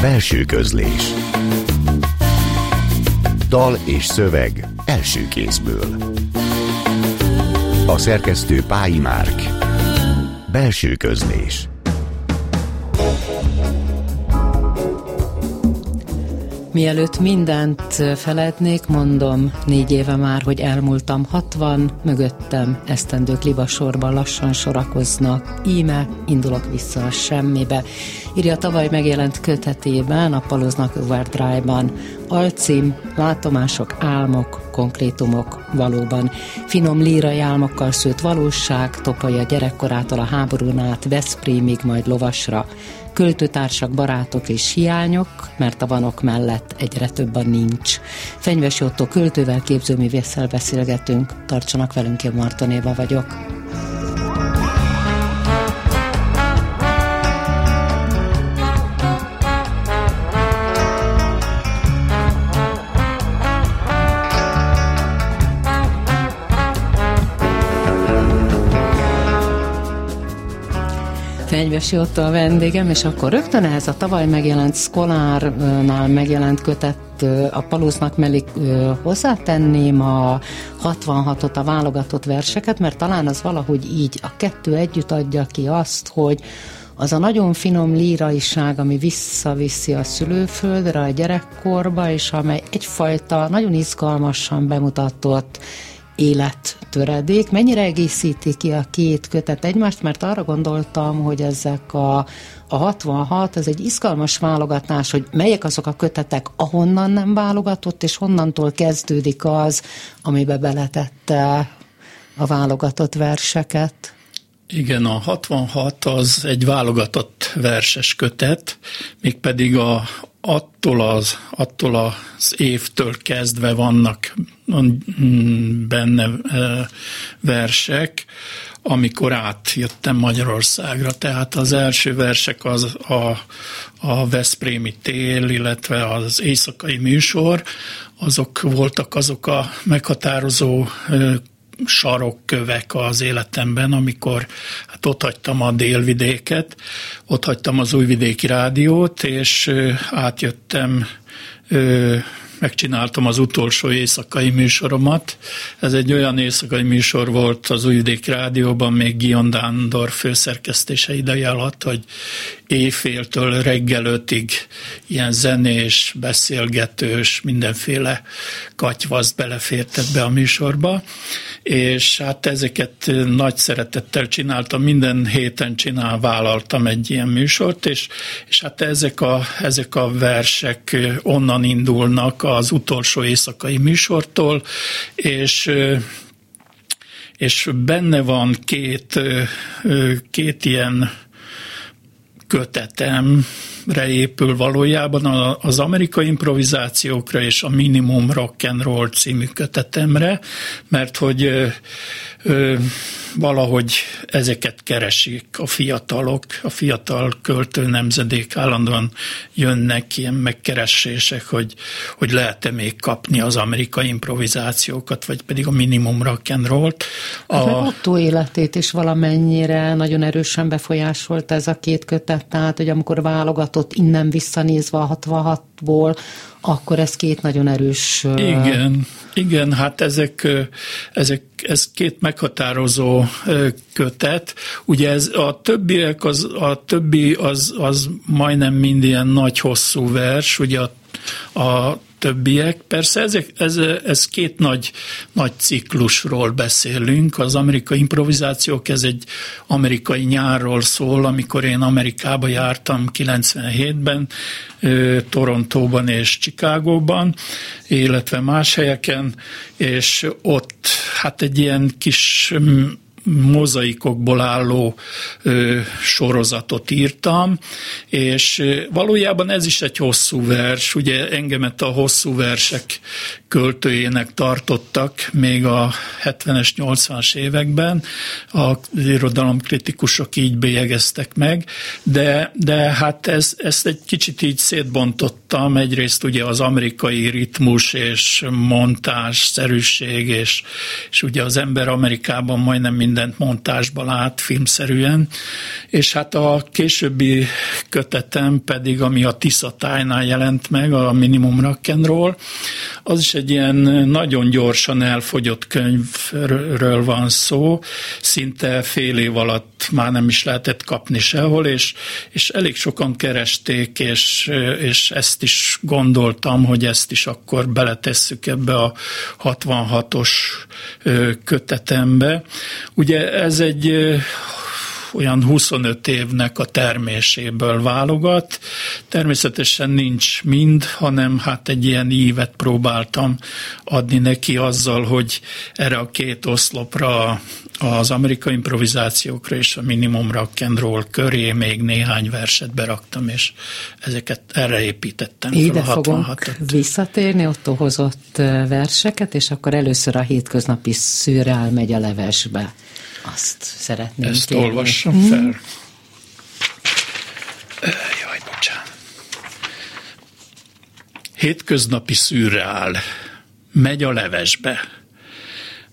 Belső közlés Dal és szöveg első kézből A szerkesztő Pályi Márk Belső közlés Mielőtt mindent felednék, mondom, négy éve már, hogy elmúltam 60, mögöttem esztendők libasorban lassan sorakoznak. Íme indulok vissza a semmibe. Írja tavaly megjelent kötetében, a Paloznak Overdrive-ban. Alcím, látomások, álmok, konkrétumok, valóban. Finom lírai álmokkal szőtt valóság, topolja gyerekkorától a háborún át Veszprémig, majd lovasra költőtársak, barátok és hiányok, mert a vanok mellett egyre több a nincs. Fenyves Jottó költővel, képzőművésszel beszélgetünk. Tartsanak velünk, én Martonéva vagyok. Fenyvesi Otto a vendégem, és akkor rögtön ehhez a tavaly megjelent Szkolárnál megjelent kötet a Palusznak mellé hozzátenném a 66-ot, a válogatott verseket, mert talán az valahogy így a kettő együtt adja ki azt, hogy az a nagyon finom líraiság, ami visszaviszi a szülőföldre, a gyerekkorba, és amely egyfajta nagyon izgalmasan bemutatott élettöredék. Mennyire egészíti ki a két kötet egymást, mert arra gondoltam, hogy ezek a, a 66, ez egy izgalmas válogatás, hogy melyek azok a kötetek, ahonnan nem válogatott, és honnantól kezdődik az, amibe beletette a válogatott verseket. Igen, a 66 az egy válogatott verses kötet, mégpedig a, attól az, attól az évtől kezdve vannak benne versek, amikor átjöttem Magyarországra. Tehát az első versek az a, a Veszprémi tél, illetve az éjszakai műsor, azok voltak azok a meghatározó sarokkövek az életemben, amikor hát ott hagytam a délvidéket, ott hagytam az újvidéki rádiót, és átjöttem megcsináltam az utolsó éjszakai műsoromat. Ez egy olyan éjszakai műsor volt az Újvidék Rádióban, még Gion Dándor főszerkesztése ideje alatt, hogy éjféltől reggel ötig ilyen zenés, beszélgetős, mindenféle katyvaszt belefértett be a műsorba, és hát ezeket nagy szeretettel csináltam, minden héten csinál, vállaltam egy ilyen műsort, és, és hát ezek a, ezek a versek onnan indulnak az utolsó éjszakai műsortól, és és benne van két, két ilyen kötetemre épül valójában az amerikai improvizációkra és a Minimum Rock and Roll című kötetemre, mert hogy valahogy ezeket keresik a fiatalok, a fiatal költő nemzedék állandóan jönnek ilyen megkeresések, hogy, hogy lehet-e még kapni az amerikai improvizációkat, vagy pedig a minimum rock and roll-t. Hát a... Otto életét is valamennyire nagyon erősen befolyásolt ez a két kötet, tehát hogy amikor válogatott innen visszanézve a 66-ból, akkor ez két nagyon erős... Igen, igen, hát ezek, ezek ez két meghatározó kötet. Ugye ez a többiek, az, a többi az, az majdnem mind ilyen nagy hosszú vers, ugye a, a többiek. Persze ez, ez, ez két nagy, nagy ciklusról beszélünk. Az amerikai improvizációk, ez egy amerikai nyárról szól, amikor én Amerikába jártam 97-ben, Torontóban és Chicagóban, illetve más helyeken, és ott hát egy ilyen kis mozaikokból álló ö, sorozatot írtam, és valójában ez is egy hosszú vers, ugye engemet a hosszú versek költőjének tartottak még a 70-es, 80-as években, a irodalomkritikusok így bélyegeztek meg, de, de hát ez, ezt egy kicsit így szétbontottam, egyrészt ugye az amerikai ritmus és montás, szerűség, és, és ugye az ember Amerikában majdnem mindent montásba lát filmszerűen, és hát a későbbi kötetem pedig, ami a Tisza tájnál jelent meg, a Minimum Rock'n'Roll, az is egy ilyen nagyon gyorsan elfogyott könyvről van szó, szinte fél év alatt már nem is lehetett kapni sehol, és, és elég sokan keresték, és, és ezt is gondoltam, hogy ezt is akkor beletesszük ebbe a 66-os kötetembe. Ugye ez egy olyan 25 évnek a terméséből válogat. Természetesen nincs mind, hanem hát egy ilyen ívet próbáltam adni neki azzal, hogy erre a két oszlopra, az amerikai improvizációkra és a minimum rock and roll köré még néhány verset beraktam, és ezeket erre építettem Ide fel a fogunk visszatérni, ott hozott verseket, és akkor először a hétköznapi szűrál megy a levesbe. Azt szeretném Ezt kérni. olvassam hmm. fel. Jaj, bocsánat. Hétköznapi szürreál. Megy a levesbe.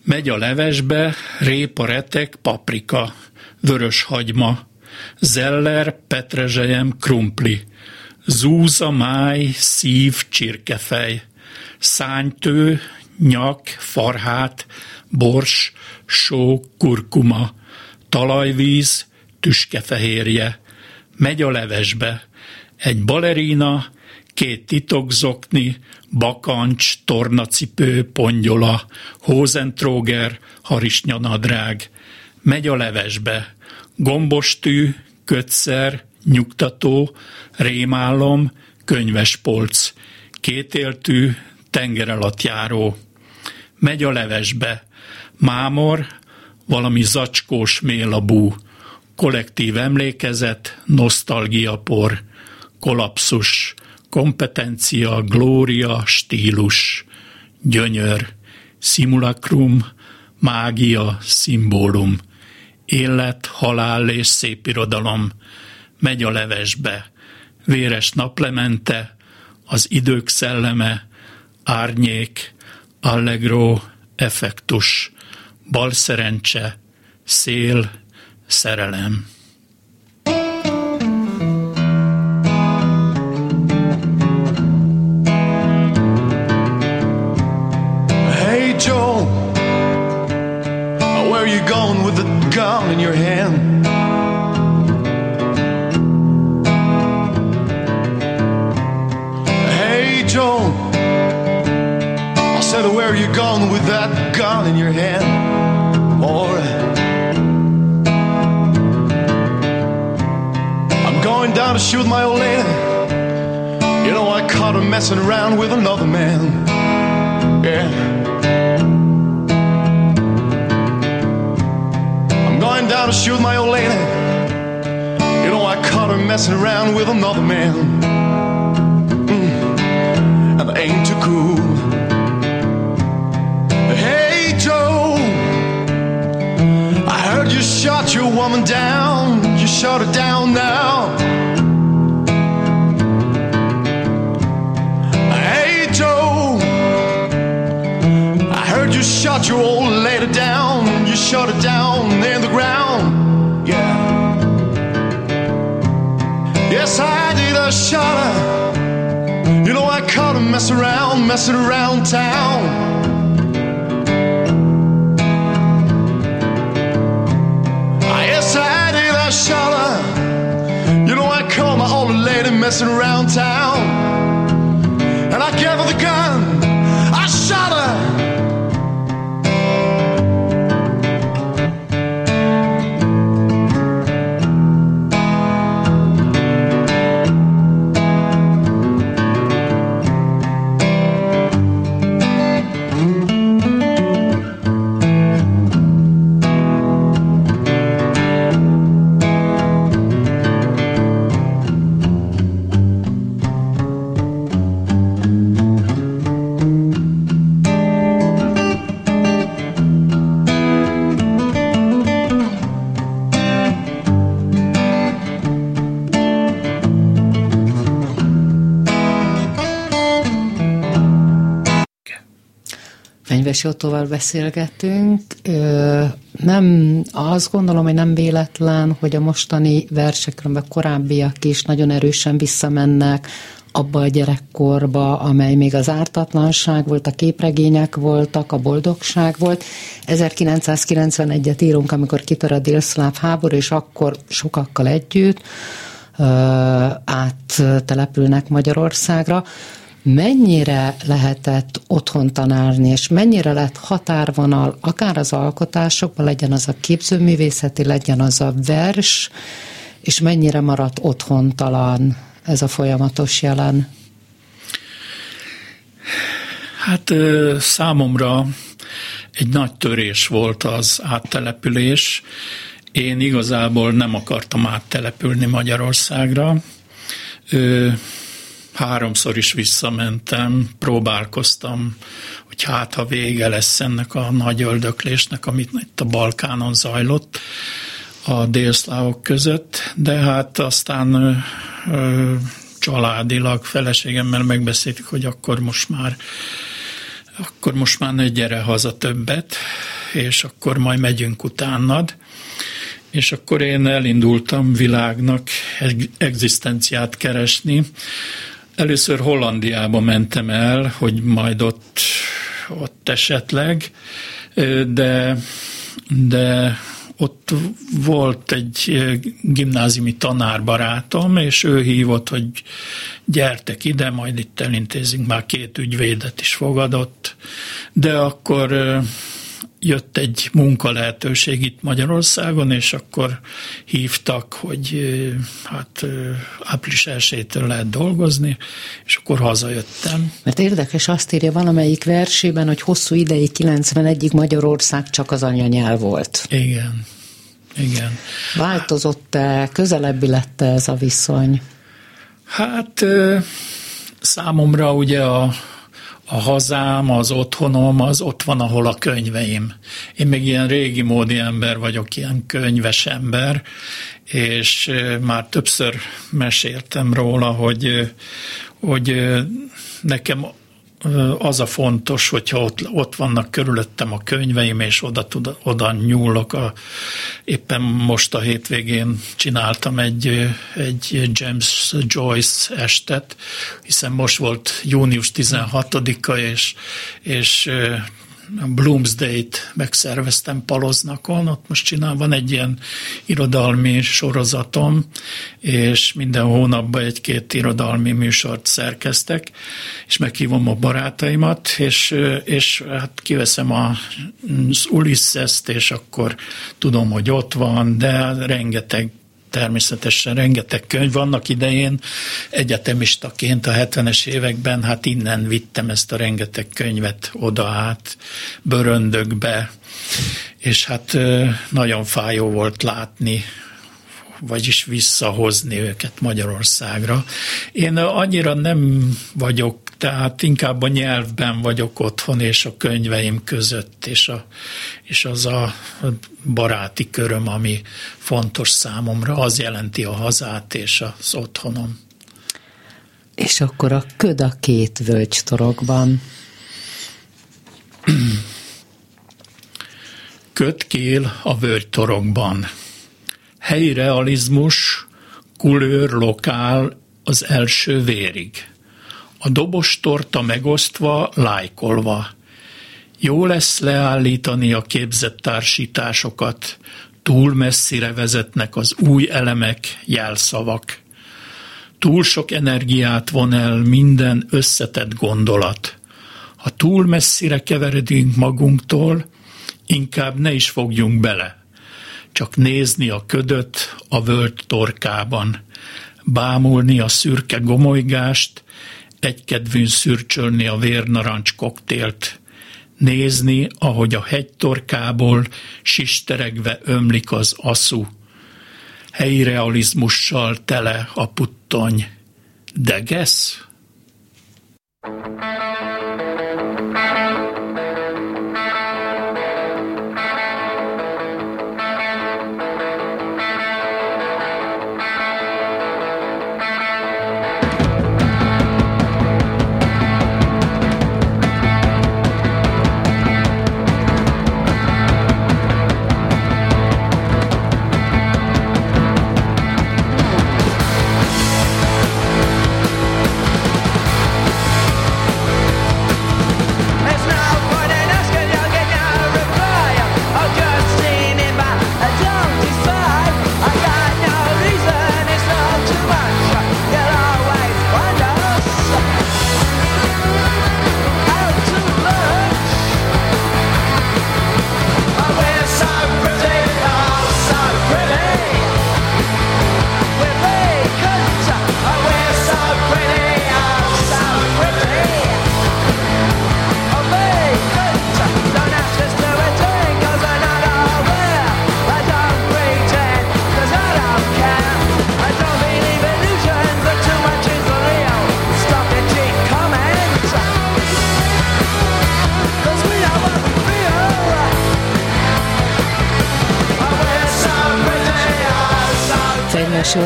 Megy a levesbe, répa, retek, paprika, vörös hagyma, zeller, petrezselyem, krumpli, zúza, máj, szív, csirkefej, szánytő, nyak, farhát, bors, só, kurkuma, talajvíz, tüskefehérje, megy a levesbe, egy balerina, két titokzokni, bakancs, tornacipő, pongyola, hózentróger, harisnyanadrág, megy a levesbe, gombostű, kötszer, nyugtató, rémálom, könyvespolc, kétéltű, tenger alatt járó. Megy a levesbe, mámor, valami zacskós mélabú, kollektív emlékezet, nosztalgiapor, kolapszus, kompetencia, glória, stílus, gyönyör, simulacrum, mágia, szimbólum, élet, halál és szép irodalom, megy a levesbe, véres naplemente, az idők szelleme, árnyék, allegro, effektus, balszerencse, szél, szerelem. Hey Joe, where are you going with the gun in your hand? Hey Joe, I said where are you going with that gun in your hand? Down to shoot my old lady. You know, I caught her messing around with another man. Yeah. I'm going down to shoot my old lady. You know, I caught her messing around with another man. Mm. And I ain't too cool. You shot your woman down. You shot her down now. Hey, Joe, I heard you shot your old lady down. You shot her down in the ground. Yeah. Yes, I did. I shot her. You know, I caught her messing around, messing around town. Messing around town. Fenyves Ottóval beszélgetünk. Nem, azt gondolom, hogy nem véletlen, hogy a mostani versekről, a korábbiak is nagyon erősen visszamennek abba a gyerekkorba, amely még az ártatlanság volt, a képregények voltak, a boldogság volt. 1991-et írunk, amikor kitör a délszláv háború, és akkor sokakkal együtt áttelepülnek Magyarországra mennyire lehetett otthon tanárni, és mennyire lett határvonal, akár az alkotásokban, legyen az a képzőművészeti, legyen az a vers, és mennyire maradt otthontalan ez a folyamatos jelen? Hát számomra egy nagy törés volt az áttelepülés. Én igazából nem akartam áttelepülni Magyarországra háromszor is visszamentem, próbálkoztam, hogy hát ha vége lesz ennek a nagy öldöklésnek, amit itt a Balkánon zajlott a délszlávok között, de hát aztán ö, ö, családilag feleségemmel megbeszéltük, hogy akkor most már akkor most már ne gyere haza többet, és akkor majd megyünk utánad. És akkor én elindultam világnak egzisztenciát keresni, Először Hollandiába mentem el, hogy majd ott, ott esetleg, de, de ott volt egy gimnáziumi tanárbarátom, és ő hívott, hogy gyertek ide, majd itt elintézünk, már két ügyvédet is fogadott, de akkor jött egy munka lehetőség itt Magyarországon, és akkor hívtak, hogy hát április 1 lehet dolgozni, és akkor hazajöttem. Mert érdekes, azt írja valamelyik versében, hogy hosszú ideig 91-ig Magyarország csak az anyanyelv volt. Igen. Igen. Változott-e, közelebbi lett -e ez a viszony? Hát számomra ugye a a hazám, az otthonom, az ott van, ahol a könyveim. Én még ilyen régi módi ember vagyok, ilyen könyves ember, és már többször meséltem róla, hogy, hogy nekem az a fontos, hogyha ott, ott vannak körülöttem a könyveim, és oda, tud, oda nyúlok. A, éppen most a hétvégén csináltam egy, egy James Joyce estet, hiszen most volt június 16-a, és, és Bloomsday-t megszerveztem Paloznakon, ott most csinál, van egy ilyen irodalmi sorozatom, és minden hónapban egy-két irodalmi műsort szerkeztek, és meghívom a barátaimat, és, és hát kiveszem a, az Ulysses-t, és akkor tudom, hogy ott van, de rengeteg természetesen rengeteg könyv. Vannak idején egyetemistaként a 70-es években, hát innen vittem ezt a rengeteg könyvet oda át, bőröndökbe, és hát nagyon fájó volt látni, vagyis visszahozni őket Magyarországra. Én annyira nem vagyok tehát inkább a nyelvben vagyok otthon, és a könyveim között, és, a, és az a baráti köröm, ami fontos számomra, az jelenti a hazát és az otthonom. És akkor a köd a két völgytorokban. Kötkél a völgytorokban. Helyi realizmus, kulőr, lokál az első vérig a dobos torta megosztva, lájkolva. Jó lesz leállítani a képzett társításokat, túl messzire vezetnek az új elemek, jelszavak. Túl sok energiát von el minden összetett gondolat. Ha túl messzire keveredünk magunktól, inkább ne is fogjunk bele. Csak nézni a ködöt a völd torkában, bámulni a szürke gomolygást, egykedvűn szürcsölni a vérnarancs koktélt, nézni, ahogy a hegytorkából sisteregve ömlik az aszú, helyi realizmussal tele a puttony. Degesz? thank you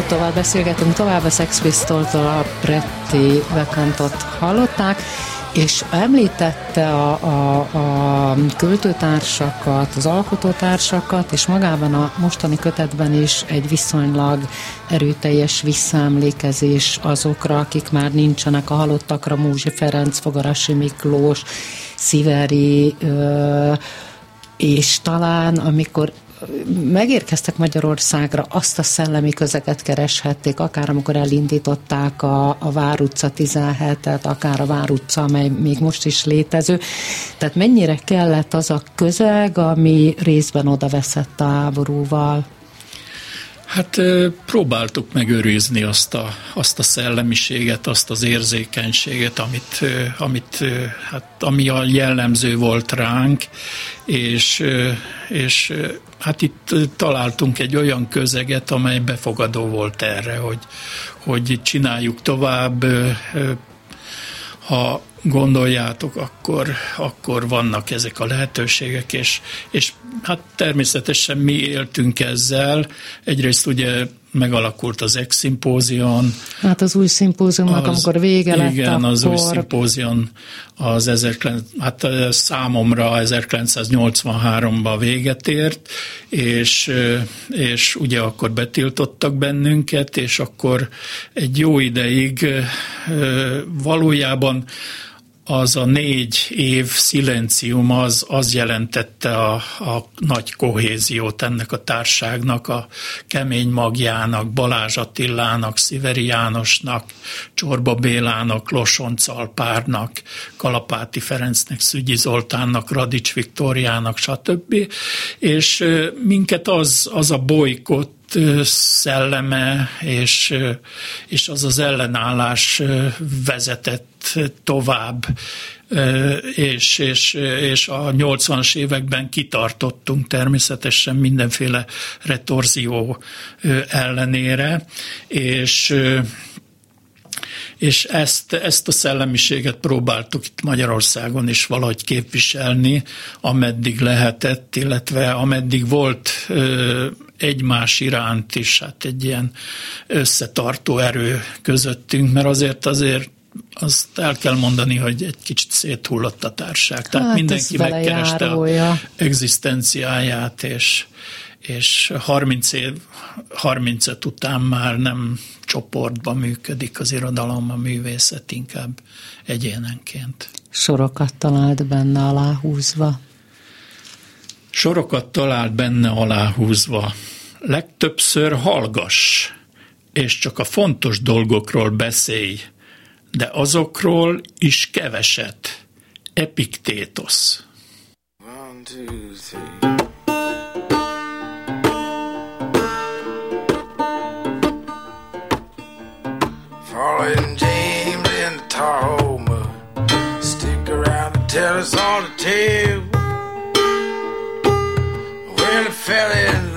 tovább beszélgetünk tovább a Sex Pistols-tól a Pretty Vekantot hallották, és említette a, a, a költőtársakat, az alkotótársakat, és magában a mostani kötetben is egy viszonylag erőteljes visszaemlékezés azokra, akik már nincsenek a halottakra, Múzsi Ferenc, Fogarasi Miklós, Sziveri, és talán amikor megérkeztek Magyarországra, azt a szellemi közeget kereshették, akár amikor elindították a, a Vár utca 17-et, akár a Vár utca, amely még most is létező. Tehát mennyire kellett az a közeg, ami részben oda veszett a háborúval? Hát próbáltuk megőrizni azt a, azt a szellemiséget, azt az érzékenységet, amit, amit, hát, ami a jellemző volt ránk, és, és hát itt találtunk egy olyan közeget, amely befogadó volt erre, hogy, hogy csináljuk tovább, ha gondoljátok, akkor, akkor vannak ezek a lehetőségek, és, és hát természetesen mi éltünk ezzel. Egyrészt ugye megalakult az ex-szimpózion. Hát az új szimpóziumnak, az, amikor vége lett, Igen, akkor... az új szimpózion az 19, hát számomra 1983-ban véget ért, és, és ugye akkor betiltottak bennünket, és akkor egy jó ideig valójában az a négy év szilencium az, az jelentette a, a nagy kohéziót ennek a társágnak, a kemény magjának, Balázs Attilának, Sziveri Jánosnak, Csorba Bélának, Losonc Alpárnak, Kalapáti Ferencnek, Szügyi Zoltánnak, Radics Viktóriának, stb. És minket az, az a bolykott szelleme és, és az az ellenállás vezetett tovább, és, és, és a 80-as években kitartottunk természetesen mindenféle retorzió ellenére, és és ezt, ezt a szellemiséget próbáltuk itt Magyarországon is valahogy képviselni, ameddig lehetett, illetve ameddig volt ö, egymás iránt is hát egy ilyen összetartó erő közöttünk, mert azért azért azt el kell mondani, hogy egy kicsit széthullott a társág. Tehát hát mindenki megkereste a egzisztenciáját, és, és 30 év, 35 után már nem csoportban működik az irodalom, a művészet, inkább egyénenként. Sorokat talált benne aláhúzva? Sorokat talált benne aláhúzva. Legtöbbször hallgass, és csak a fontos dolgokról beszélj, de azokról is keveset. Epiktétosz. One, two, three. Falling James in the Tahoma. Stick around and tell us all the tale. When I fell in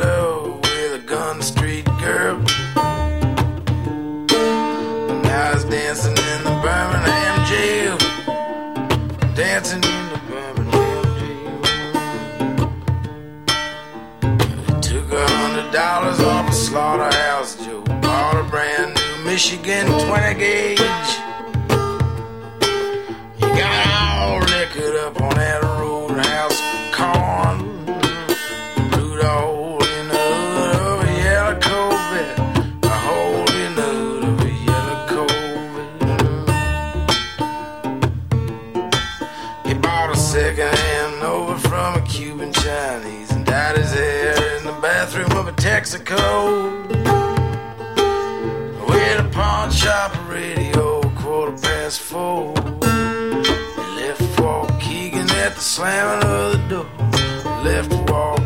slaughterhouse Joe. Bought a brand new Michigan 20 gauge. Bathroom of a pawn shop radio, quarter past four. Left for Keegan at the slamming of the door. Left for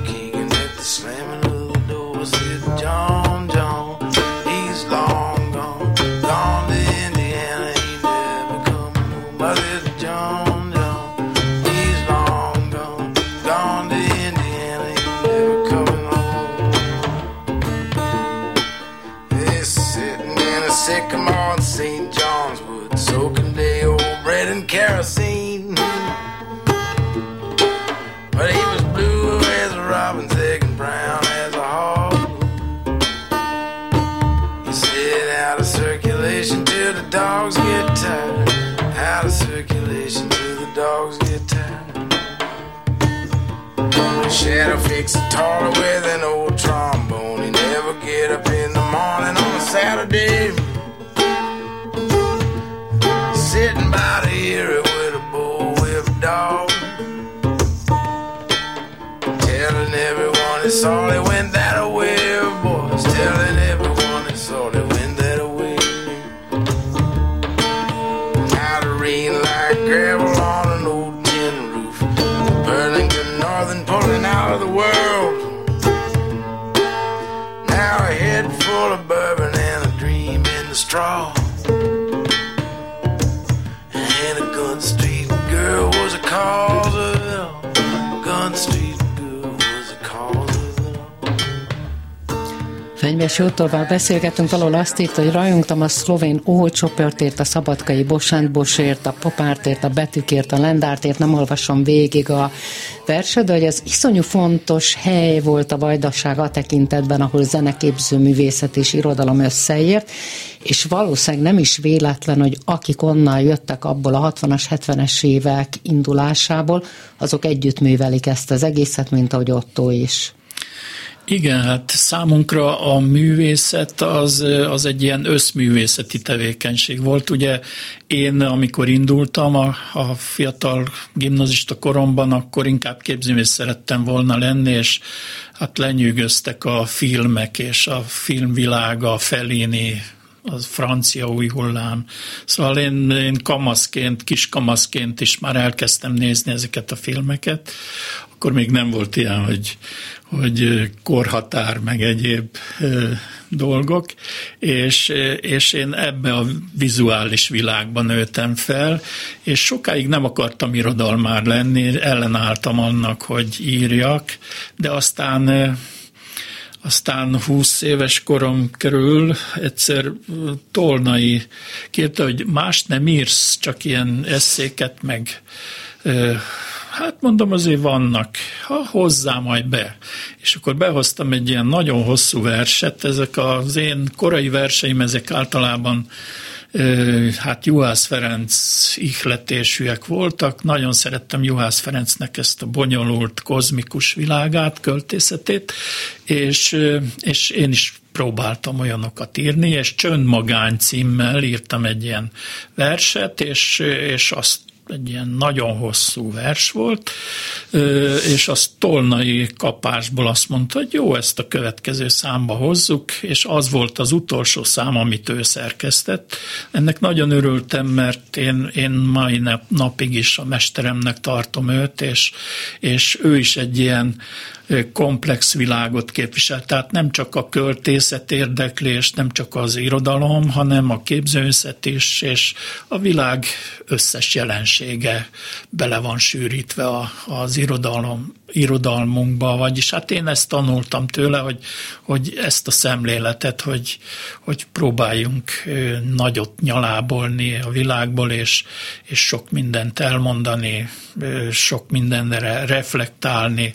Fenyves Jótóval beszélgetünk, valahol azt írt, hogy rajongtam a szlovén ócsopörtért, a szabadkai Bosent Bosért, a Popártért, a Betűkért, a Lendártért, nem olvasom végig a verset, de hogy ez iszonyú fontos hely volt a vajdaság a tekintetben, ahol zeneképző művészet és irodalom összeért, és valószínűleg nem is véletlen, hogy akik onnan jöttek abból a 60-as, 70-es évek indulásából, azok együtt művelik ezt az egészet, mint ahogy Otto is. Igen, hát számunkra a művészet az, az egy ilyen összművészeti tevékenység volt. Ugye én, amikor indultam a, a fiatal gimnazista koromban, akkor inkább képzőművész szerettem volna lenni, és hát lenyűgöztek a filmek és a filmvilága, Fellini, a francia új hullám. Szóval én, én kamaszként, kiskamaszként is már elkezdtem nézni ezeket a filmeket. Akkor még nem volt ilyen, hogy, hogy korhatár, meg egyéb dolgok, és, és én ebbe a vizuális világban nőttem fel, és sokáig nem akartam irodalmár lenni, ellenálltam annak, hogy írjak, de aztán aztán 20 éves korom körül egyszer Tolnai kérte, hogy más nem írsz, csak ilyen eszéket, meg hát mondom, azért vannak, ha hozzá majd be. És akkor behoztam egy ilyen nagyon hosszú verset, ezek az én korai verseim, ezek általában hát Juhász Ferenc ihletésűek voltak. Nagyon szerettem Juhász Ferencnek ezt a bonyolult, kozmikus világát, költészetét, és, és én is próbáltam olyanokat írni, és Csöndmagány címmel írtam egy ilyen verset, és, és azt egy ilyen nagyon hosszú vers volt, és az tolnai kapásból azt mondta, hogy jó, ezt a következő számba hozzuk, és az volt az utolsó szám, amit ő szerkesztett. Ennek nagyon örültem, mert én, én mai napig is a mesteremnek tartom őt, és, és ő is egy ilyen komplex világot képvisel. Tehát nem csak a költészet érdeklés, nem csak az irodalom, hanem a képzőszet is, és a világ összes jelensége bele van sűrítve az irodalom, irodalmunkba, vagyis hát én ezt tanultam tőle, hogy, hogy ezt a szemléletet, hogy, hogy próbáljunk nagyot nyalábolni a világból, és, és sok mindent elmondani, sok mindenre reflektálni,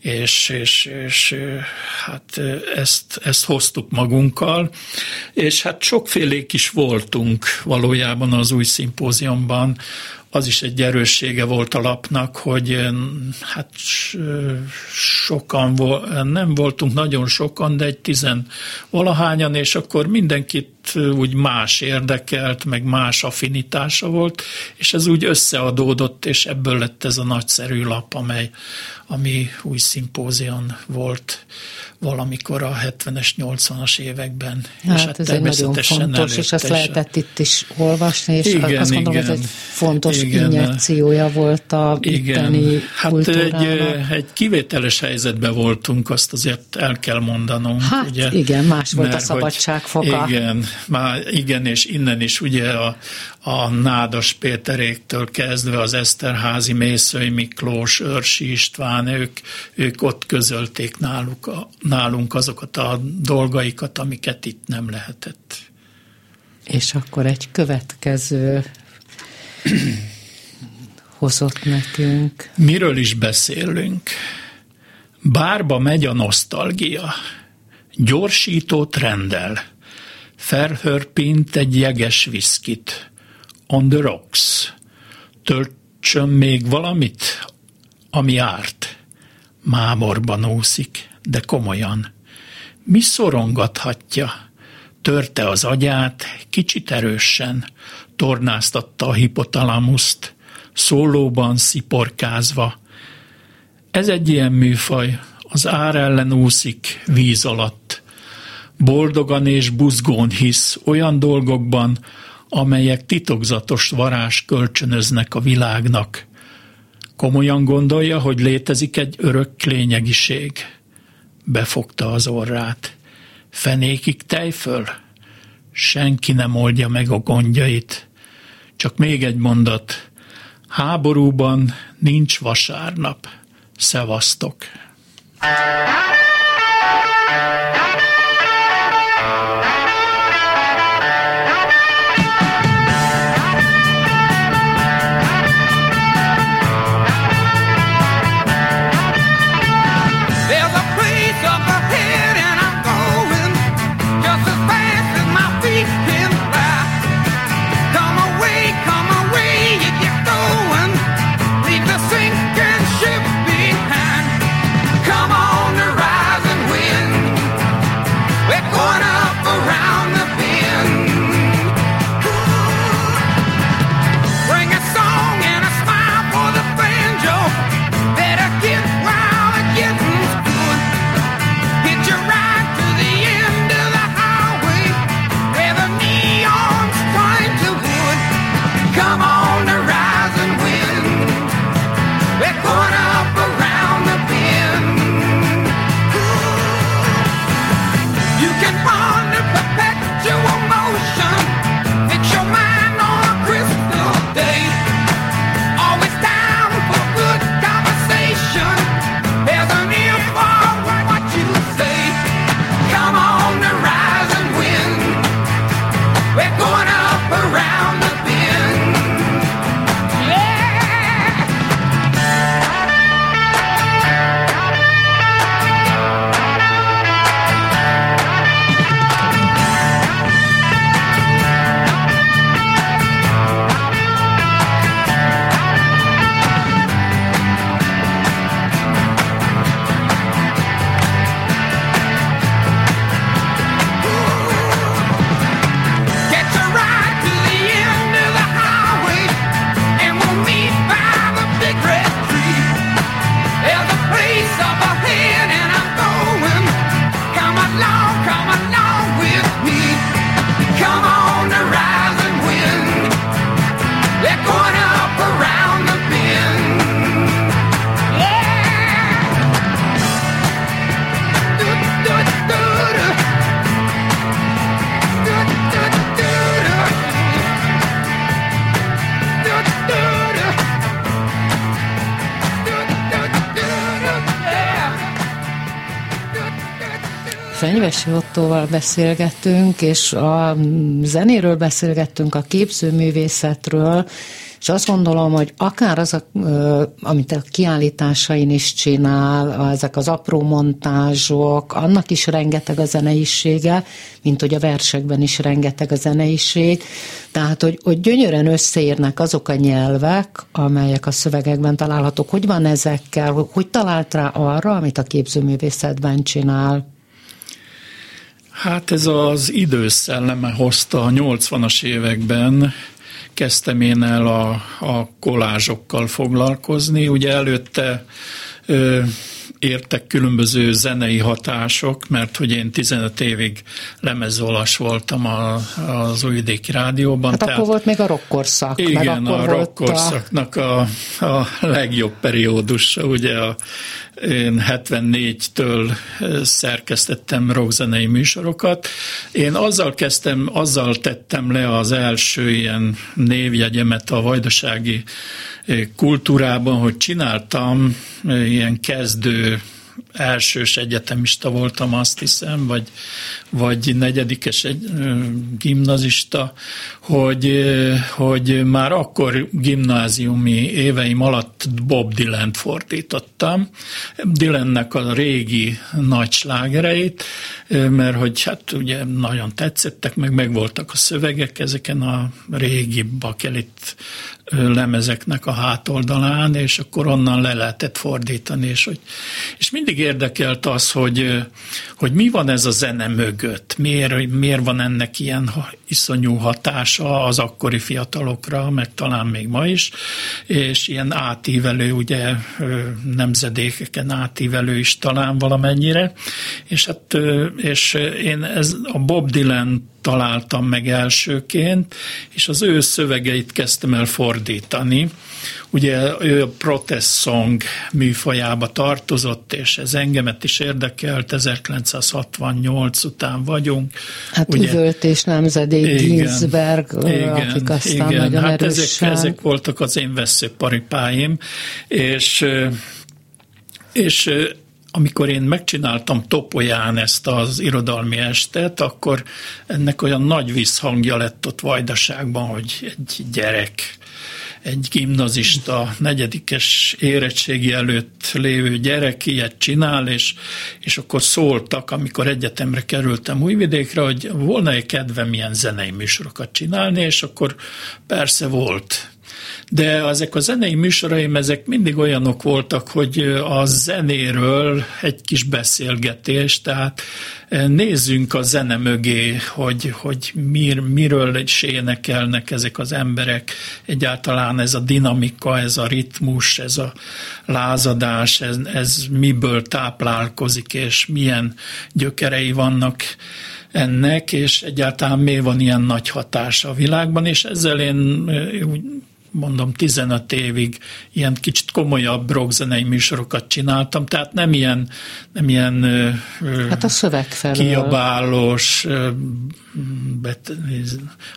és, és, és hát ezt, ezt hoztuk magunkkal, és hát sokfélék is voltunk valójában az új szimpóziumban, az is egy erőssége volt a lapnak, hogy hát sokan, nem voltunk nagyon sokan, de egy tizen valahányan, és akkor mindenkit úgy más érdekelt, meg más affinitása volt, és ez úgy összeadódott, és ebből lett ez a nagyszerű lap, amely, ami új szimpózion volt valamikor a 70-es, 80-as években. Hát, és hát ez egy nagyon fontos, és azt lehetett itt is olvasni, és igen, azt gondolom, igen, hogy egy fontos igen, injekciója volt a igen. Hát egy, egy kivételes helyzetben voltunk, azt azért el kell mondanom. Hát ugye, igen, más volt a szabadság foka. Igen, már igen, és innen is ugye a, a Nádas Péteréktől kezdve az Eszterházi, Mészői Miklós, Örsi István, ők, ők ott közölték náluk a, nálunk azokat a dolgaikat, amiket itt nem lehetett. És akkor egy következő hozott nekünk. Miről is beszélünk? Bárba megy a nosztalgia, gyorsítót rendel, Felhörpint egy jeges viszkit. On the rocks. Töltsön még valamit, ami árt. Mámorban úszik, de komolyan. Mi szorongathatja? Törte az agyát, kicsit erősen, tornáztatta a hipotalamuszt, szólóban sziporkázva. Ez egy ilyen műfaj, az ár ellen úszik víz alatt. Boldogan és buzgón hisz olyan dolgokban, amelyek titokzatos varás kölcsönöznek a világnak. Komolyan gondolja, hogy létezik egy örök lényegiség. Befogta az orrát. Fenékig tejföl? Senki nem oldja meg a gondjait. Csak még egy mondat. Háborúban nincs vasárnap. Szevasztok! There's Fenyvesi Ottóval beszélgettünk, és a zenéről beszélgettünk, a képzőművészetről, és azt gondolom, hogy akár az, a, amit a kiállításain is csinál, ezek az apró montázsok, annak is rengeteg a zeneisége, mint hogy a versekben is rengeteg a zeneiség. Tehát, hogy, hogy gyönyörűen összeérnek azok a nyelvek, amelyek a szövegekben találhatók. Hogy van ezekkel? Hogy talált rá arra, amit a képzőművészetben csinál? Hát ez az időszelleme hozta a 80-as években, kezdtem én el a, a kolázsokkal foglalkozni. Ugye előtte értek különböző zenei hatások, mert hogy én 15 évig lemezolas voltam a, az Újvidéki Rádióban. Hát akkor volt még a rockorszak. meg Igen, akkor a volt rockorszaknak a, a legjobb periódusa, ugye a, én 74-től szerkesztettem rockzenei műsorokat. Én azzal kezdtem, azzal tettem le az első ilyen névjegyemet a vajdasági kultúrában, hogy csináltam ilyen kezdő elsős egyetemista voltam, azt hiszem, vagy, vagy negyedikes egy, gimnazista, hogy, hogy már akkor gimnáziumi éveim alatt Bob Dylan fordítottam. Dylannek a régi nagy slágereit, mert hogy hát ugye nagyon tetszettek, meg megvoltak a szövegek ezeken a régi bakelit lemezeknek a hátoldalán, és akkor onnan le lehetett fordítani, és, hogy, és mindig érdekelt az, hogy, hogy mi van ez a zene mögött, miért, miért van ennek ilyen iszonyú hatása az akkori fiatalokra, meg talán még ma is, és ilyen átívelő, ugye nemzedékeken átívelő is talán valamennyire, és hát és én ez a Bob Dylan találtam meg elsőként, és az ő szövegeit kezdtem el fordítani. Ugye ő a protest song műfajába tartozott, és ez engemet is érdekelt, 1968 után vagyunk. Hát Ugye- üvöltés nemzedék, Ginsberg, akik aztán igen. nagyon hát ezek, erősen... ezek voltak az én veszőparipáim, és, és amikor én megcsináltam Topolyán ezt az irodalmi estet, akkor ennek olyan nagy visszhangja lett ott Vajdaságban, hogy egy gyerek, egy gimnazista, negyedikes érettségi előtt lévő gyerek ilyet csinál, és, és akkor szóltak, amikor egyetemre kerültem Újvidékre, hogy volna-e kedvem ilyen zenei műsorokat csinálni, és akkor persze volt. De ezek a zenei műsoraim, ezek mindig olyanok voltak, hogy a zenéről egy kis beszélgetés, tehát nézzünk a zene mögé, hogy, hogy mir, miről is énekelnek ezek az emberek, egyáltalán ez a dinamika, ez a ritmus, ez a lázadás, ez, ez miből táplálkozik, és milyen gyökerei vannak ennek, és egyáltalán miért van ilyen nagy hatása a világban, és ezzel én mondom 15 évig ilyen kicsit komolyabb rockzenei műsorokat csináltam, tehát nem ilyen, nem ilyen Hát a szöveg felől. kiabálós, bet,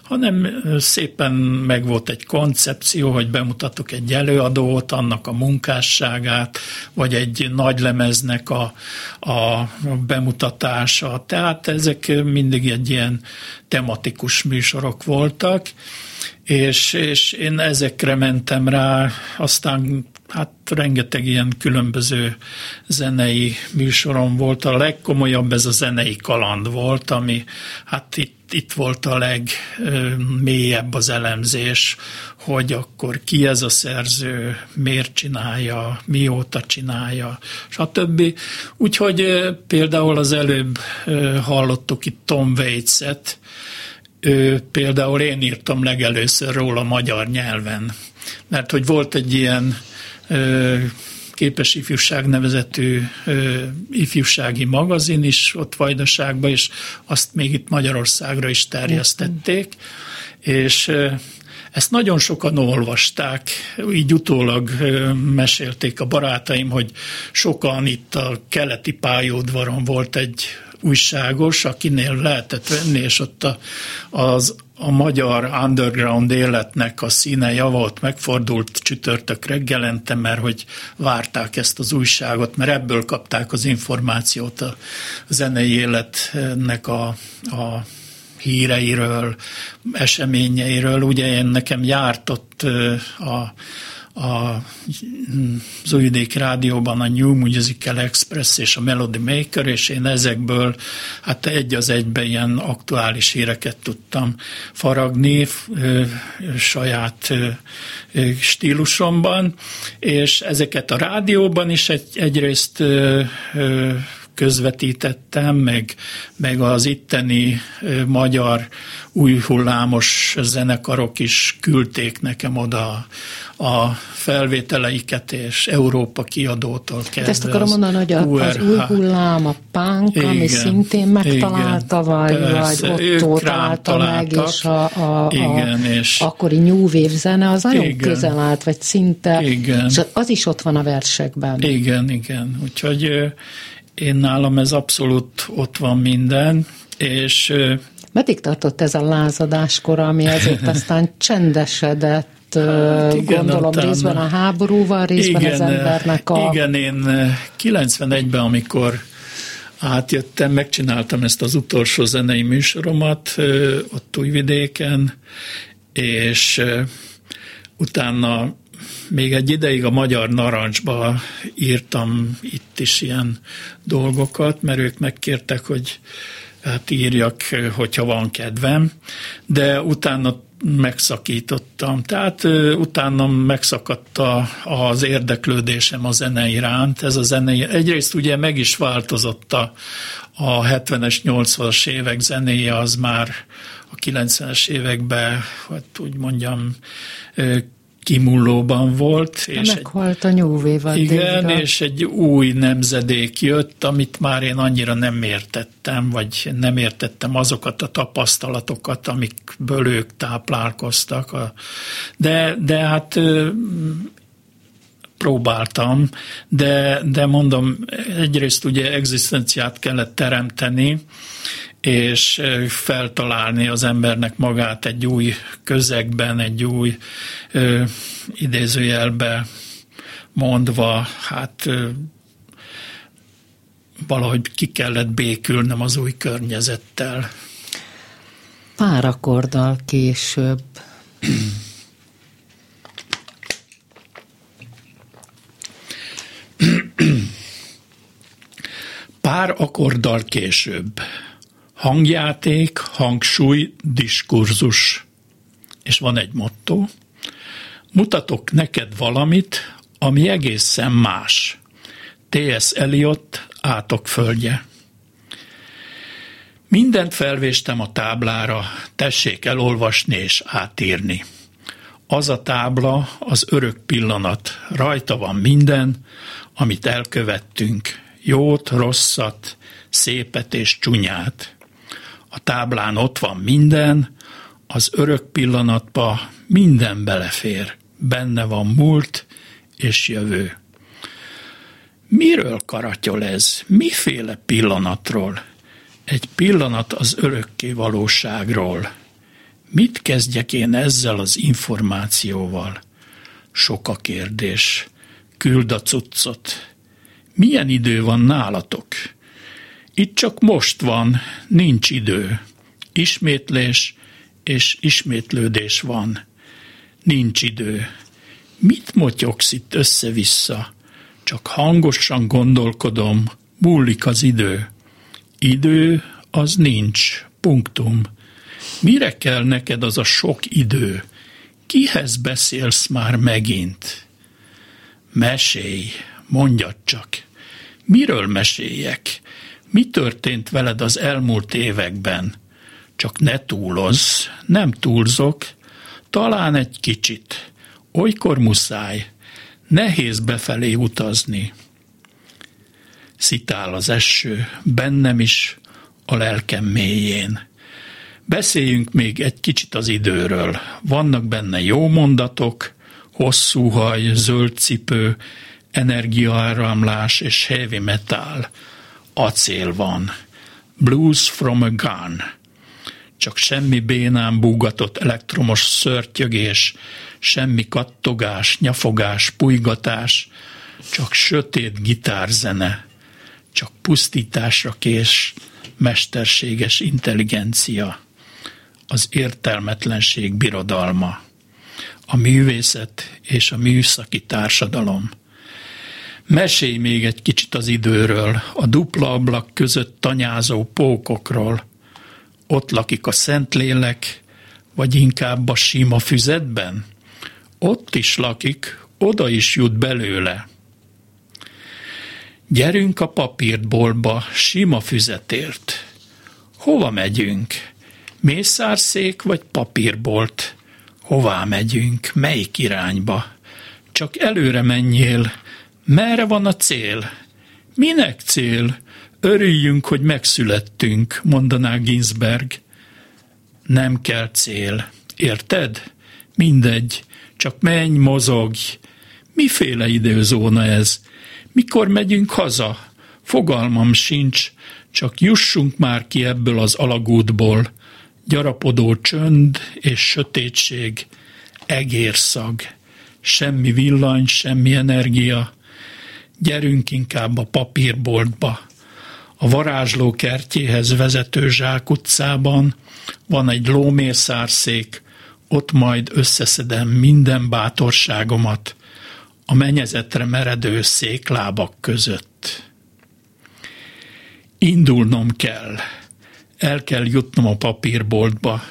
hanem szépen meg volt egy koncepció, hogy bemutatok egy előadót, annak a munkásságát, vagy egy nagy lemeznek a, a bemutatása. Tehát ezek mindig egy ilyen tematikus műsorok voltak, és, és én ezekre mentem rá, aztán hát rengeteg ilyen különböző zenei műsorom volt. A legkomolyabb ez a zenei kaland volt, ami hát itt, itt volt a legmélyebb az elemzés, hogy akkor ki ez a szerző, miért csinálja, mióta csinálja, stb. Úgyhogy például az előbb hallottuk itt Tom Waits-et, ő, például én írtam legelőször róla magyar nyelven, mert hogy volt egy ilyen képes ifjúság nevezetű ifjúsági magazin is ott Vajdaságban, és azt még itt Magyarországra is terjesztették, és ezt nagyon sokan olvasták, így utólag mesélték a barátaim, hogy sokan itt a keleti pályaudvaron volt egy újságos, akinél lehetett venni, és ott a, az, a magyar underground életnek a színe javalt, megfordult csütörtök reggelente, mert hogy várták ezt az újságot, mert ebből kapták az információt a zenei életnek a, a híreiről, eseményeiről. Ugye én nekem járt ott ö, a, a, az Újvidék Rádióban a New Musical Express és a Melody Maker, és én ezekből hát egy az egybe ilyen aktuális híreket tudtam faragni saját stílusomban, és ezeket a rádióban is egy, egyrészt ö, közvetítettem, meg, meg az itteni magyar új hullámos zenekarok is küldték nekem oda a felvételeiket, és Európa kiadótól kezdve. Hát ezt akarom mondani, hogy a, az QRH. új hullám, a ami Igen, szintén megtalálta, igen, vagy, persze, vagy ott találta meg, és a, a, a Igen, és- akkori New Wave zene, az nagyon Igen. közel állt, vagy szinte, Igen. és az is ott van a versekben. Igen, igen. Úgyhogy én nálam ez abszolút ott van minden, és Meddig tartott ez a lázadáskor, ami ezért aztán csendesedett, hát, igen, gondolom utána- részben a háborúval, részben az embernek a... Igen, én eh, 91-ben, amikor átjöttem, megcsináltam ezt az utolsó zenei műsoromat ott Újvidéken, és utána még egy ideig a Magyar Narancsba írtam itt is ilyen dolgokat, mert ők megkértek, hogy hát írjak, hogyha van kedvem, de utána megszakítottam. Tehát utána megszakadt az érdeklődésem a zene iránt. Ez a zene, egyrészt ugye meg is változott a, a 70-es, 80-as évek zenéje, az már a 90-es években, hát úgy mondjam, kimullóban volt. És egy, Meghalt a New Wave igen, addigra. és egy új nemzedék jött, amit már én annyira nem értettem, vagy nem értettem azokat a tapasztalatokat, amikből ők táplálkoztak. A- De, de hát próbáltam, de, de mondom, egyrészt ugye egzisztenciát kellett teremteni, és feltalálni az embernek magát egy új közegben, egy új ö, idézőjelbe mondva, hát ö, valahogy ki kellett békülnem az új környezettel. Pár akkorddal később. Pár akkorddal később. Hangjáték, hangsúly, diskurzus. És van egy motto. Mutatok neked valamit, ami egészen más. T.S. Eliot, Átok földje. Mindent felvéstem a táblára, tessék elolvasni és átírni. Az a tábla az örök pillanat, rajta van minden, amit elkövettünk, jót, rosszat, szépet és csúnyát. A táblán ott van minden, az örök pillanatba minden belefér, benne van múlt és jövő. Miről karatyol ez? Miféle pillanatról? Egy pillanat az örökké valóságról. Mit kezdjek én ezzel az információval? Sok a kérdés. Küld a cuccot. Milyen idő van nálatok? Itt csak most van, nincs idő. Ismétlés és ismétlődés van. Nincs idő. Mit motyogsz itt össze-vissza? Csak hangosan gondolkodom, múlik az idő. Idő az nincs, punktum. Mire kell neked az a sok idő? Kihez beszélsz már megint? Mesélj, mondjad csak. Miről meséljek? Mi történt veled az elmúlt években? Csak ne túlozz, nem túlzok, talán egy kicsit. Olykor muszáj, nehéz befelé utazni. Szitál az eső, bennem is, a lelkem mélyén. Beszéljünk még egy kicsit az időről. Vannak benne jó mondatok, hosszú haj, zöld cipő, energiaáramlás és heavy metal. Acél van. Blues from a gun. Csak semmi bénán búgatott elektromos szörtyögés, semmi kattogás, nyafogás, pulygatás, csak sötét gitárzene, csak pusztításra kés, mesterséges intelligencia, az értelmetlenség birodalma, a művészet és a műszaki társadalom. Mesélj még egy kicsit az időről, a dupla ablak között tanyázó pókokról. Ott lakik a Szentlélek, vagy inkább a sima füzetben? Ott is lakik, oda is jut belőle. Gyerünk a papírboltba, sima füzetért. Hova megyünk? Mészárszék vagy papírbolt? Hová megyünk? Melyik irányba? Csak előre menjél. Merre van a cél? Minek cél? Örüljünk, hogy megszülettünk, mondaná Ginsberg. Nem kell cél. Érted? Mindegy. Csak menj, mozogj. Miféle időzóna ez? Mikor megyünk haza? Fogalmam sincs, csak jussunk már ki ebből az alagútból. Gyarapodó csönd és sötétség. egérszag, semmi villany, semmi energia, gyerünk inkább a papírboltba. A varázsló kertjéhez vezető zsákutcában van egy lómészárszék, ott majd összeszedem minden bátorságomat a menyezetre meredő széklábak között. Indulnom kell, el kell jutnom a papírboltba,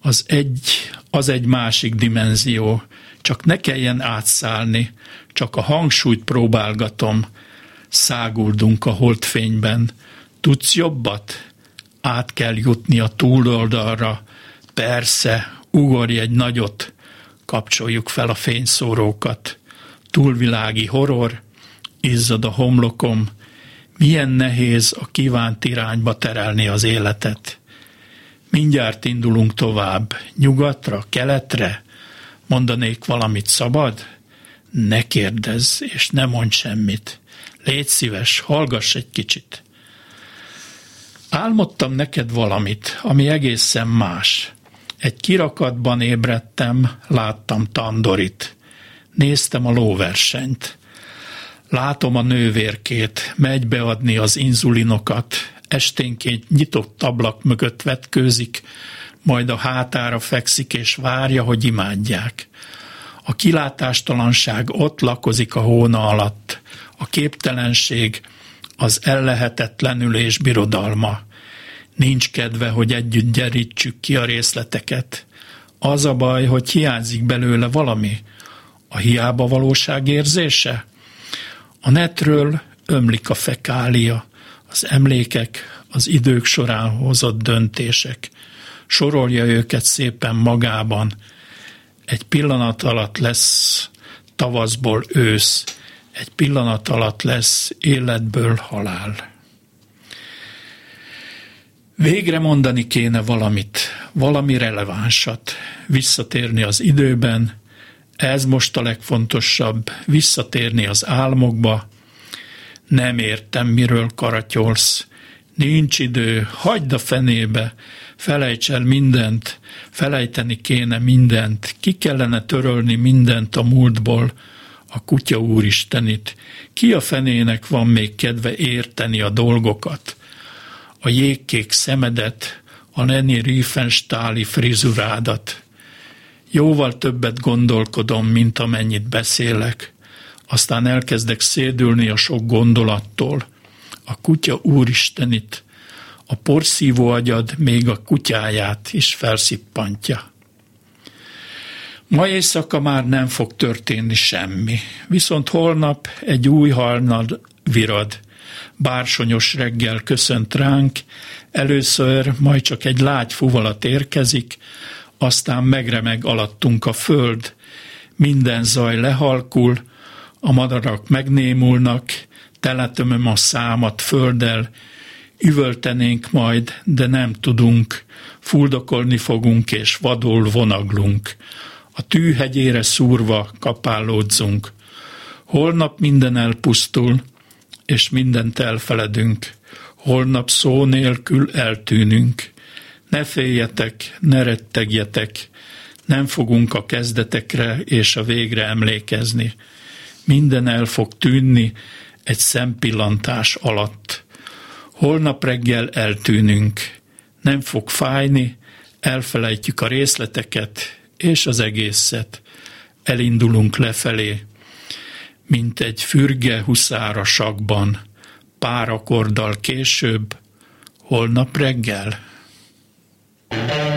az egy, az egy másik dimenzió, csak ne kelljen átszállni, csak a hangsúlyt próbálgatom, száguldunk a holdfényben. Tudsz jobbat? Át kell jutni a túloldalra. Persze, ugorj egy nagyot, kapcsoljuk fel a fényszórókat. Túlvilági horror, izzad a homlokom, milyen nehéz a kívánt irányba terelni az életet. Mindjárt indulunk tovább, nyugatra, keletre, mondanék valamit szabad? Ne kérdezz, és ne mondj semmit. Légy szíves, hallgass egy kicsit. Álmodtam neked valamit, ami egészen más. Egy kirakatban ébredtem, láttam Tandorit. Néztem a lóversenyt. Látom a nővérkét, megy beadni az inzulinokat, esténként nyitott ablak mögött vetkőzik, majd a hátára fekszik és várja, hogy imádják. A kilátástalanság ott lakozik a hóna alatt, a képtelenség, az ellehetetlenülés birodalma. Nincs kedve, hogy együtt gyerítsük ki a részleteket. Az a baj, hogy hiányzik belőle valami. A hiába valóság érzése? A netről ömlik a fekália, az emlékek, az idők során hozott döntések. Sorolja őket szépen magában. Egy pillanat alatt lesz tavaszból ősz, egy pillanat alatt lesz életből halál. Végre mondani kéne valamit, valami relevánsat, visszatérni az időben, ez most a legfontosabb, visszatérni az álmokba. Nem értem, miről karatyolsz. Nincs idő, hagyd a fenébe, felejts el mindent, felejteni kéne mindent, ki kellene törölni mindent a múltból, a kutya úristenit. Ki a fenének van még kedve érteni a dolgokat? A jégkék szemedet, a Leni Riefenstáli frizurádat. Jóval többet gondolkodom, mint amennyit beszélek. Aztán elkezdek szédülni a sok gondolattól. A kutya úristenit, a porszívó agyad még a kutyáját is felszippantja. Ma éjszaka már nem fog történni semmi, viszont holnap egy új halnad virad. Bársonyos reggel köszönt ránk, először majd csak egy lágy fuvalat érkezik, aztán megremeg alattunk a föld, minden zaj lehalkul, a madarak megnémulnak, teletömöm a számat földdel, üvöltenénk majd, de nem tudunk, fuldokolni fogunk és vadul vonaglunk a tűhegyére szúrva kapálódzunk. Holnap minden elpusztul, és mindent elfeledünk. Holnap szó nélkül eltűnünk. Ne féljetek, ne rettegjetek, nem fogunk a kezdetekre és a végre emlékezni. Minden el fog tűnni egy szempillantás alatt. Holnap reggel eltűnünk. Nem fog fájni, elfelejtjük a részleteket, és az egészet. Elindulunk lefelé, mint egy fürge huszára sakban, pár akordal később, holnap reggel. You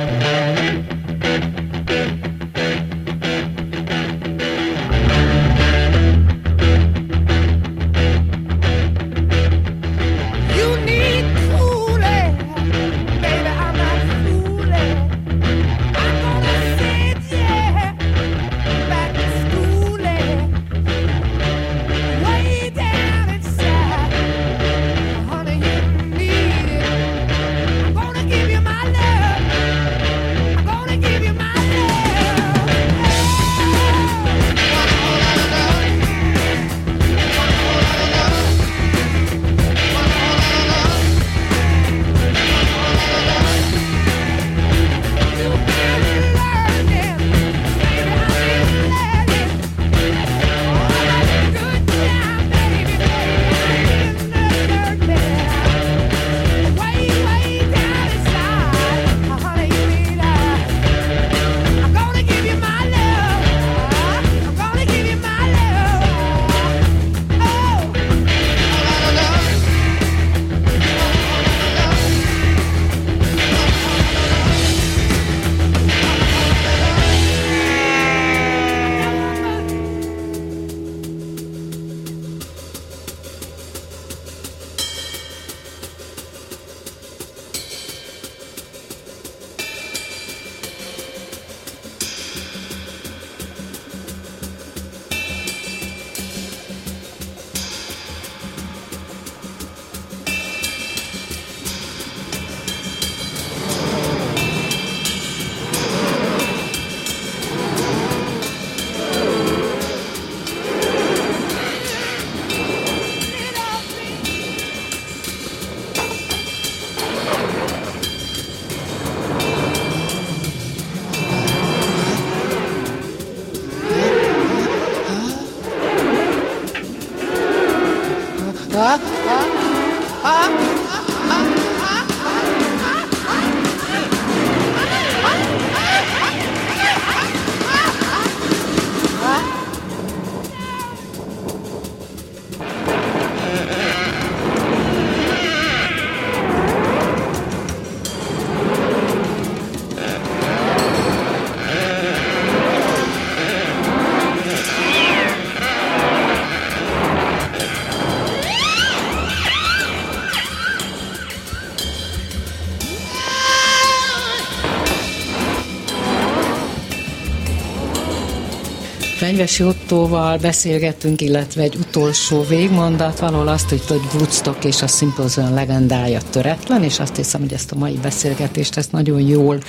Fenyvesi Ottóval beszélgettünk, illetve egy utolsó végmondat, valahol azt, hogy, hogy Woodstock és a Symposium legendája töretlen, és azt hiszem, hogy ezt a mai beszélgetést ezt nagyon jól,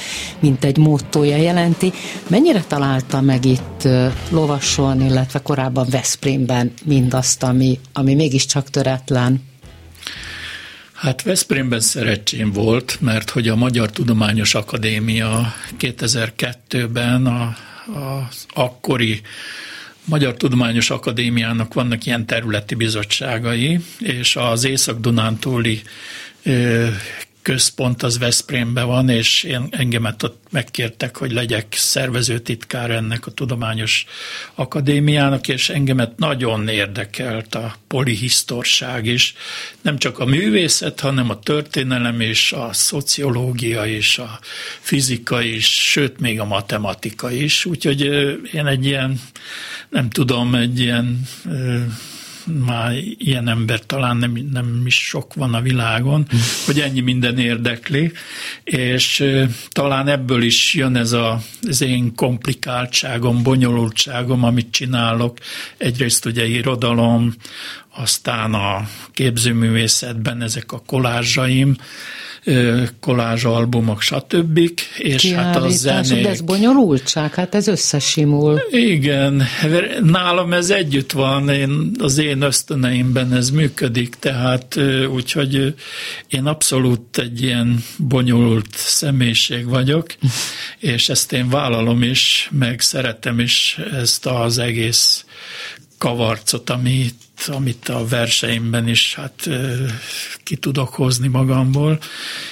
mint egy módtója jelenti. Mennyire találta meg itt Lovason, illetve korábban Veszprémben mindazt, ami, ami mégiscsak töretlen? Hát Veszprémben szerencsém volt, mert hogy a Magyar Tudományos Akadémia 2002-ben a az akkori Magyar Tudományos Akadémiának vannak ilyen területi bizottságai, és az Észak-Dunántúli központ az Veszprémben van, és én, engemet ott megkértek, hogy legyek szervezőtitkár ennek a tudományos akadémiának, és engemet nagyon érdekelt a polihisztorság is. Nem csak a művészet, hanem a történelem és a szociológia és a fizika is, sőt még a matematika is. Úgyhogy én egy ilyen, nem tudom, egy ilyen már ilyen ember talán nem, nem is sok van a világon, hogy ennyi minden érdekli, és talán ebből is jön ez a, az én komplikáltságom, bonyolultságom, amit csinálok. Egyrészt ugye irodalom, aztán a képzőművészetben ezek a kolázsaim, kolázsalbumok, stb. És hát a zenék. De ez bonyolultság, hát ez összesimul. Igen, nálam ez együtt van, én, az én ösztöneimben ez működik, tehát úgyhogy én abszolút egy ilyen bonyolult személyiség vagyok, és ezt én vállalom is, meg szeretem is ezt az egész kavarcot, amit, a verseimben is hát ki tudok hozni magamból,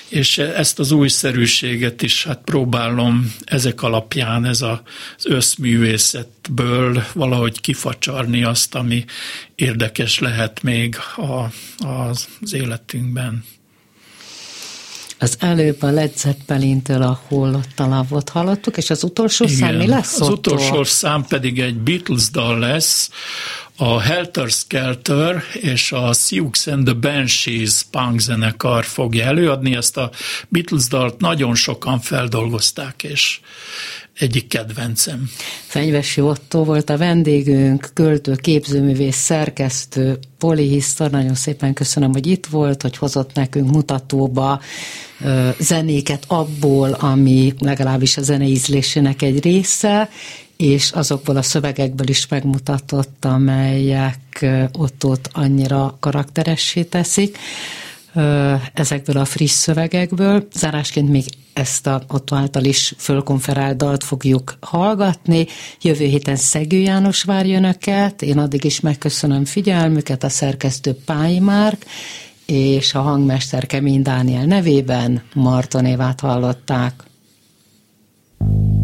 és ezt az újszerűséget is hát próbálom ezek alapján, ez az összművészetből valahogy kifacsarni azt, ami érdekes lehet még a, az életünkben. Az előbb a Led Zeppelintől a Hollott Lavot hallottuk, és az utolsó Igen, szám mi lesz Az ottól? utolsó szám pedig egy Beatles dal lesz, a Helter Skelter és a Sioux and the Banshees punk zenekar fogja előadni. Ezt a Beatles dalt nagyon sokan feldolgozták, és egyik kedvencem. Fenyvesi Otto volt a vendégünk, költő, képzőművész, szerkesztő, polihisztor. Nagyon szépen köszönöm, hogy itt volt, hogy hozott nekünk mutatóba zenéket abból, ami legalábbis a zeneízlésének egy része, és azokból a szövegekből is megmutatott, amelyek ott-ott annyira karakteressé teszik ezekből a friss szövegekből. Zárásként még ezt a Otto által is fölkonferált dalt fogjuk hallgatni. Jövő héten Szegő János várja önöket. Én addig is megköszönöm figyelmüket, a szerkesztő Pályi Márk, és a hangmester Kemény Dániel nevében Marton Évát hallották. Belső